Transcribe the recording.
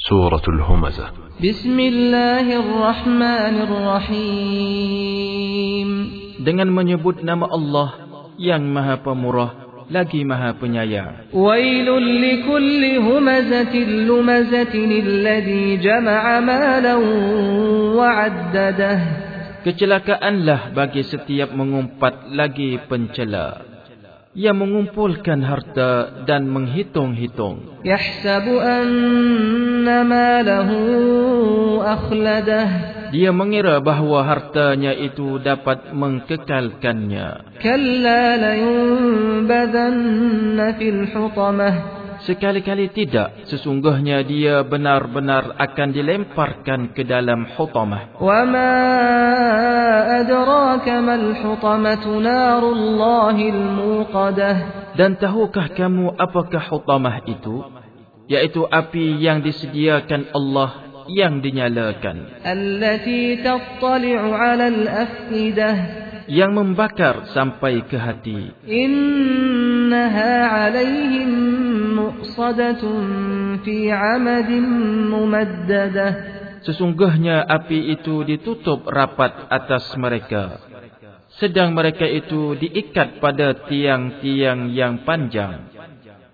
سورة الهمزة بسم الله الرحمن الرحيم dengan menyebut nama Allah yang Maha Pemurah lagi Maha Penyayang. ويل لكل همزة لمزة الذي جمع مالا وعدده Kecelakaanlah bagi setiap mengumpat lagi pencela ia mengumpulkan harta dan menghitung-hitung. Dia mengira bahawa hartanya itu dapat mengkekalkannya. Kalla layunbadanna fil hutamah sekali-kali tidak sesungguhnya dia benar-benar akan dilemparkan ke dalam hutamah. Wa ma adraka mal hutamatu narullahil muqadah dan tahukah kamu apakah hutamah itu? Yaitu api yang disediakan Allah yang dinyalakan. Allati tattali'u 'ala al-afidah. Yang membakar sampai ke hati. Innaha 'alaihim مؤصدة في عمد ممددة Sesungguhnya api itu ditutup rapat atas mereka. Sedang mereka itu diikat pada tiang-tiang yang panjang.